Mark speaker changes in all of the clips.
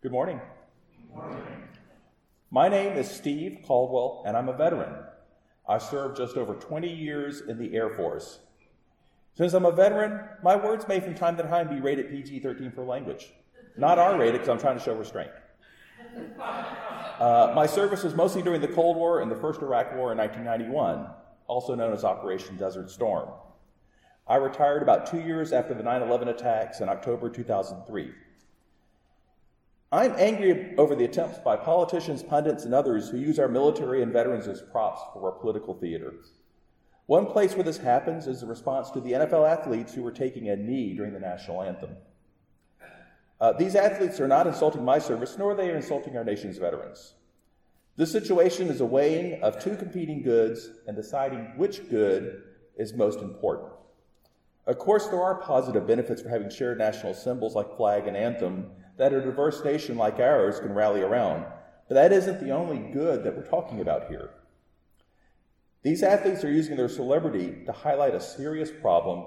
Speaker 1: Good morning. My name is Steve Caldwell, and I'm a veteran. I served just over 20 years in the Air Force. Since I'm a veteran, my words may from time to time be rated PG 13 for language. Not R rated because I'm trying to show restraint. Uh, my service was mostly during the Cold War and the first Iraq War in 1991, also known as Operation Desert Storm. I retired about two years after the 9 11 attacks in October 2003. I'm angry over the attempts by politicians, pundits, and others who use our military and veterans as props for our political theater. One place where this happens is the response to the NFL athletes who were taking a knee during the national anthem. Uh, these athletes are not insulting my service, nor are they insulting our nation's veterans. This situation is a weighing of two competing goods and deciding which good is most important. Of course, there are positive benefits for having shared national symbols like flag and anthem that a diverse nation like ours can rally around. But that isn't the only good that we're talking about here. These athletes are using their celebrity to highlight a serious problem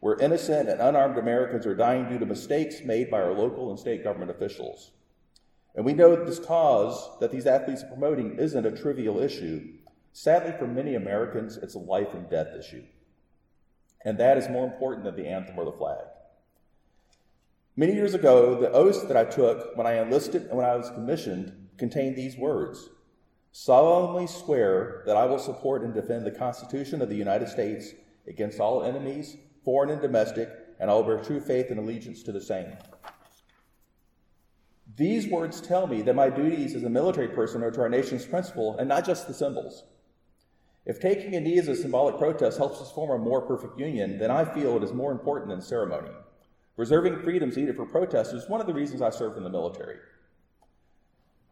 Speaker 1: where innocent and unarmed Americans are dying due to mistakes made by our local and state government officials. And we know that this cause that these athletes are promoting isn't a trivial issue. Sadly, for many Americans, it's a life and death issue. And that is more important than the anthem or the flag. Many years ago, the oath that I took when I enlisted and when I was commissioned contained these words solemnly swear that I will support and defend the Constitution of the United States against all enemies, foreign and domestic, and I will bear true faith and allegiance to the same. These words tell me that my duties as a military person are to our nation's principle and not just the symbols. If taking a knee as a symbolic protest helps us form a more perfect union, then I feel it is more important than ceremony. Reserving freedoms needed for protest is one of the reasons I served in the military.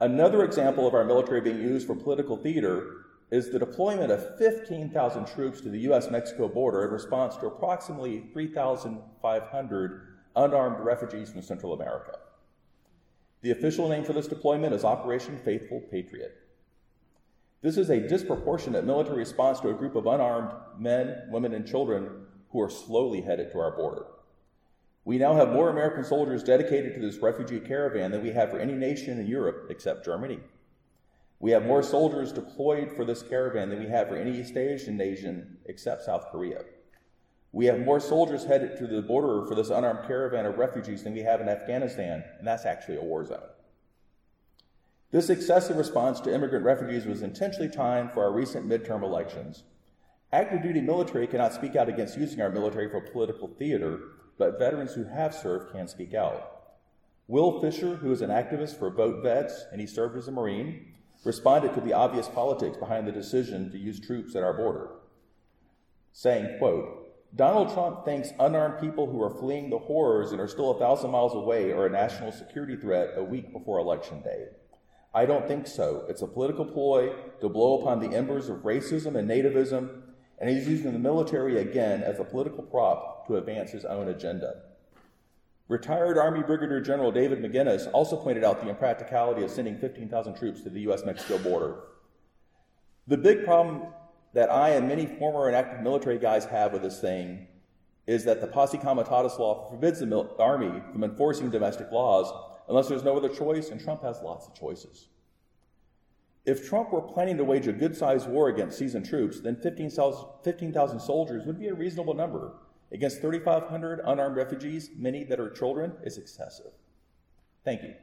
Speaker 1: Another example of our military being used for political theater is the deployment of 15,000 troops to the US Mexico border in response to approximately 3,500 unarmed refugees from Central America. The official name for this deployment is Operation Faithful Patriot. This is a disproportionate military response to a group of unarmed men, women, and children who are slowly headed to our border. We now have more American soldiers dedicated to this refugee caravan than we have for any nation in Europe except Germany. We have more soldiers deployed for this caravan than we have for any East Asian nation except South Korea. We have more soldiers headed to the border for this unarmed caravan of refugees than we have in Afghanistan, and that's actually a war zone. This excessive response to immigrant refugees was intentionally timed for our recent midterm elections. Active duty military cannot speak out against using our military for political theater, but veterans who have served can speak out. Will Fischer, who is an activist for Vote Vets and he served as a Marine, responded to the obvious politics behind the decision to use troops at our border, saying, quote, Donald Trump thinks unarmed people who are fleeing the horrors and are still a thousand miles away are a national security threat a week before Election Day. I don't think so. It's a political ploy to blow upon the embers of racism and nativism and he's using the military again as a political prop to advance his own agenda. Retired Army Brigadier General David McGinnis also pointed out the impracticality of sending 15,000 troops to the U.S. Mexico border. The big problem that I and many former and active military guys have with this thing is that the posse comitatus law forbids the mil- Army from enforcing domestic laws unless there's no other choice, and Trump has lots of choices. If Trump were planning to wage a good sized war against seasoned troops, then 15,000 soldiers would be a reasonable number. Against 3,500 unarmed refugees, many that are children, is excessive. Thank you.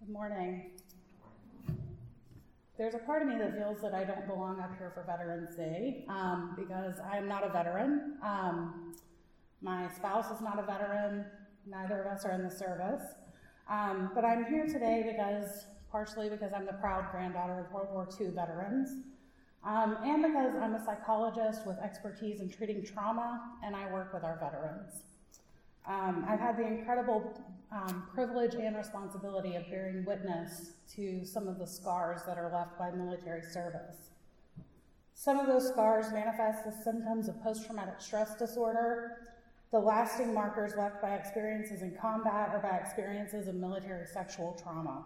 Speaker 2: Good morning. There's a part of me that feels that I don't belong up here for Veterans Day um, because I'm not a veteran. Um, my spouse is not a veteran. Neither of us are in the service. Um, but I'm here today because, partially because I'm the proud granddaughter of World War II veterans, um, and because I'm a psychologist with expertise in treating trauma and I work with our veterans. Um, I've had the incredible um, privilege and responsibility of bearing witness to some of the scars that are left by military service. Some of those scars manifest as symptoms of post traumatic stress disorder, the lasting markers left by experiences in combat or by experiences of military sexual trauma.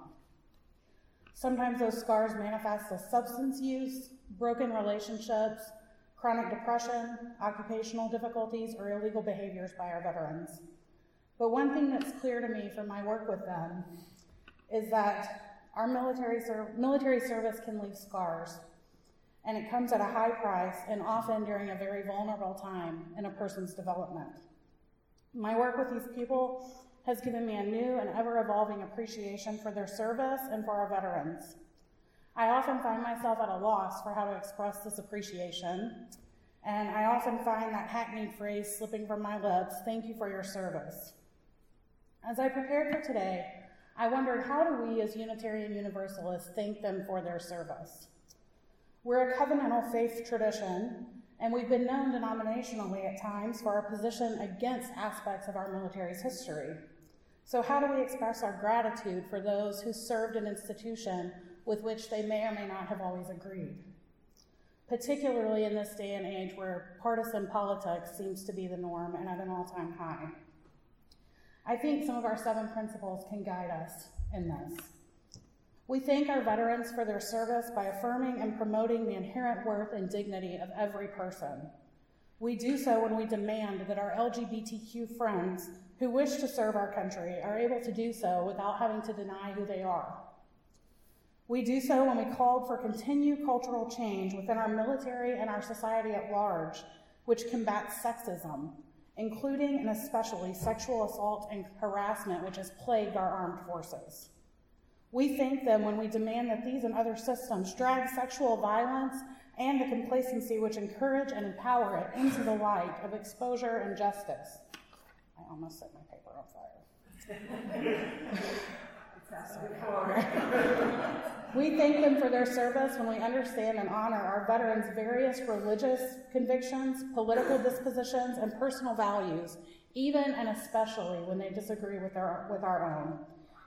Speaker 2: Sometimes those scars manifest as substance use, broken relationships, chronic depression, occupational difficulties, or illegal behaviors by our veterans. But one thing that's clear to me from my work with them is that our military, ser- military service can leave scars, and it comes at a high price and often during a very vulnerable time in a person's development. My work with these people has given me a new and ever evolving appreciation for their service and for our veterans. I often find myself at a loss for how to express this appreciation, and I often find that hackneyed phrase slipping from my lips thank you for your service. As I prepared for today, I wondered how do we as Unitarian Universalists thank them for their service? We're a covenantal faith tradition, and we've been known denominationally at times for our position against aspects of our military's history. So, how do we express our gratitude for those who served an institution with which they may or may not have always agreed? Particularly in this day and age where partisan politics seems to be the norm and at an all time high. I think some of our seven principles can guide us in this. We thank our veterans for their service by affirming and promoting the inherent worth and dignity of every person. We do so when we demand that our LGBTQ friends who wish to serve our country are able to do so without having to deny who they are. We do so when we call for continued cultural change within our military and our society at large, which combats sexism, including and especially sexual assault and harassment, which has plagued our armed forces. We thank them when we demand that these and other systems drag sexual violence and the complacency which encourage and empower it into the light of exposure and justice. I almost set my paper on fire. we thank them for their service when we understand and honor our veterans' various religious convictions, political dispositions, and personal values, even and especially when they disagree with our, with our own.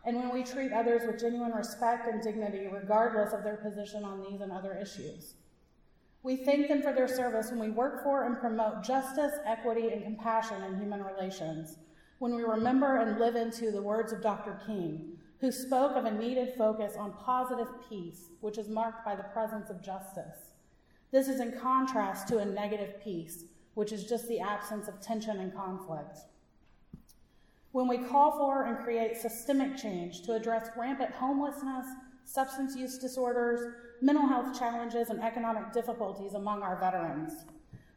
Speaker 2: And when we treat others with genuine respect and dignity, regardless of their position on these and other issues. We thank them for their service when we work for and promote justice, equity, and compassion in human relations, when we remember and live into the words of Dr. King, who spoke of a needed focus on positive peace, which is marked by the presence of justice. This is in contrast to a negative peace, which is just the absence of tension and conflict. When we call for and create systemic change to address rampant homelessness, substance use disorders, mental health challenges, and economic difficulties among our veterans.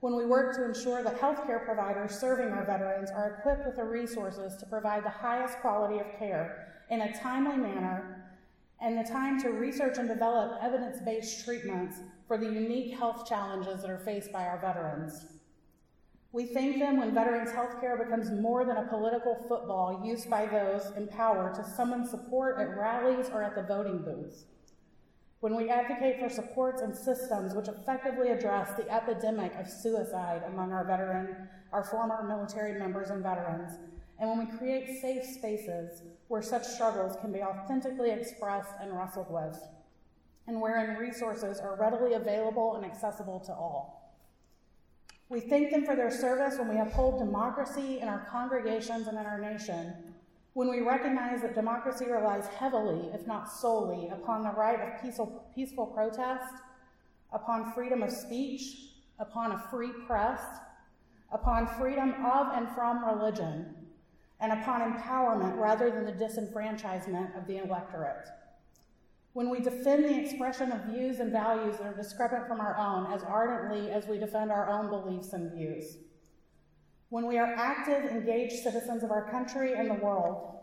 Speaker 2: When we work to ensure that healthcare providers serving our veterans are equipped with the resources to provide the highest quality of care in a timely manner and the time to research and develop evidence based treatments for the unique health challenges that are faced by our veterans. We thank them when veterans' health care becomes more than a political football used by those in power to summon support at rallies or at the voting booths. When we advocate for supports and systems which effectively address the epidemic of suicide among our veteran, our former military members and veterans, and when we create safe spaces where such struggles can be authentically expressed and wrestled with, and wherein resources are readily available and accessible to all. We thank them for their service when we uphold democracy in our congregations and in our nation, when we recognize that democracy relies heavily, if not solely, upon the right of peaceful, peaceful protest, upon freedom of speech, upon a free press, upon freedom of and from religion, and upon empowerment rather than the disenfranchisement of the electorate. When we defend the expression of views and values that are discrepant from our own as ardently as we defend our own beliefs and views. When we are active, engaged citizens of our country and the world,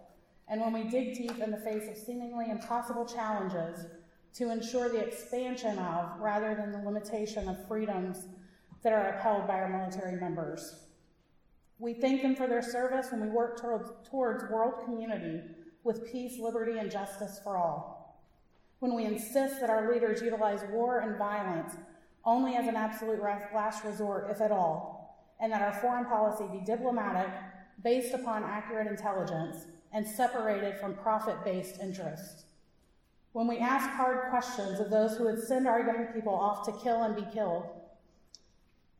Speaker 2: and when we dig deep in the face of seemingly impossible challenges to ensure the expansion of, rather than the limitation of, freedoms that are upheld by our military members. We thank them for their service when we work towards, towards world community with peace, liberty, and justice for all. When we insist that our leaders utilize war and violence only as an absolute last resort, if at all, and that our foreign policy be diplomatic, based upon accurate intelligence, and separated from profit based interests. When we ask hard questions of those who would send our young people off to kill and be killed,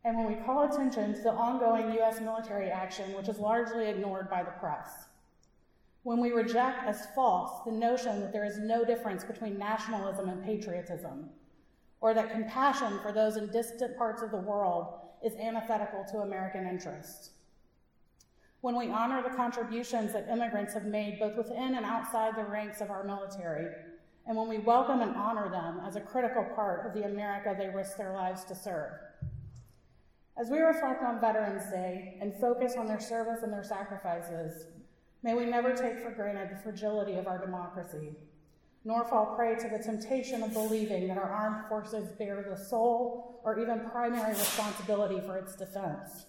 Speaker 2: and when we call attention to the ongoing U.S. military action, which is largely ignored by the press. when we reject as false the notion that there is no difference between nationalism and patriotism, or that compassion for those in distant parts of the world is antithetical to American interests. When we honor the contributions that immigrants have made both within and outside the ranks of our military, and when we welcome and honor them as a critical part of the America they risk their lives to serve. As we reflect on Veterans Day and focus on their service and their sacrifices, May we never take for granted the fragility of our democracy, nor fall prey to the temptation of believing that our armed forces bear the sole or even primary responsibility for its defense.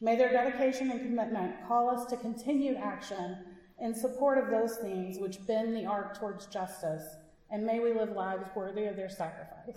Speaker 2: May their dedication and commitment call us to continued action in support of those things which bend the arc towards justice, and may we live lives worthy of their sacrifice.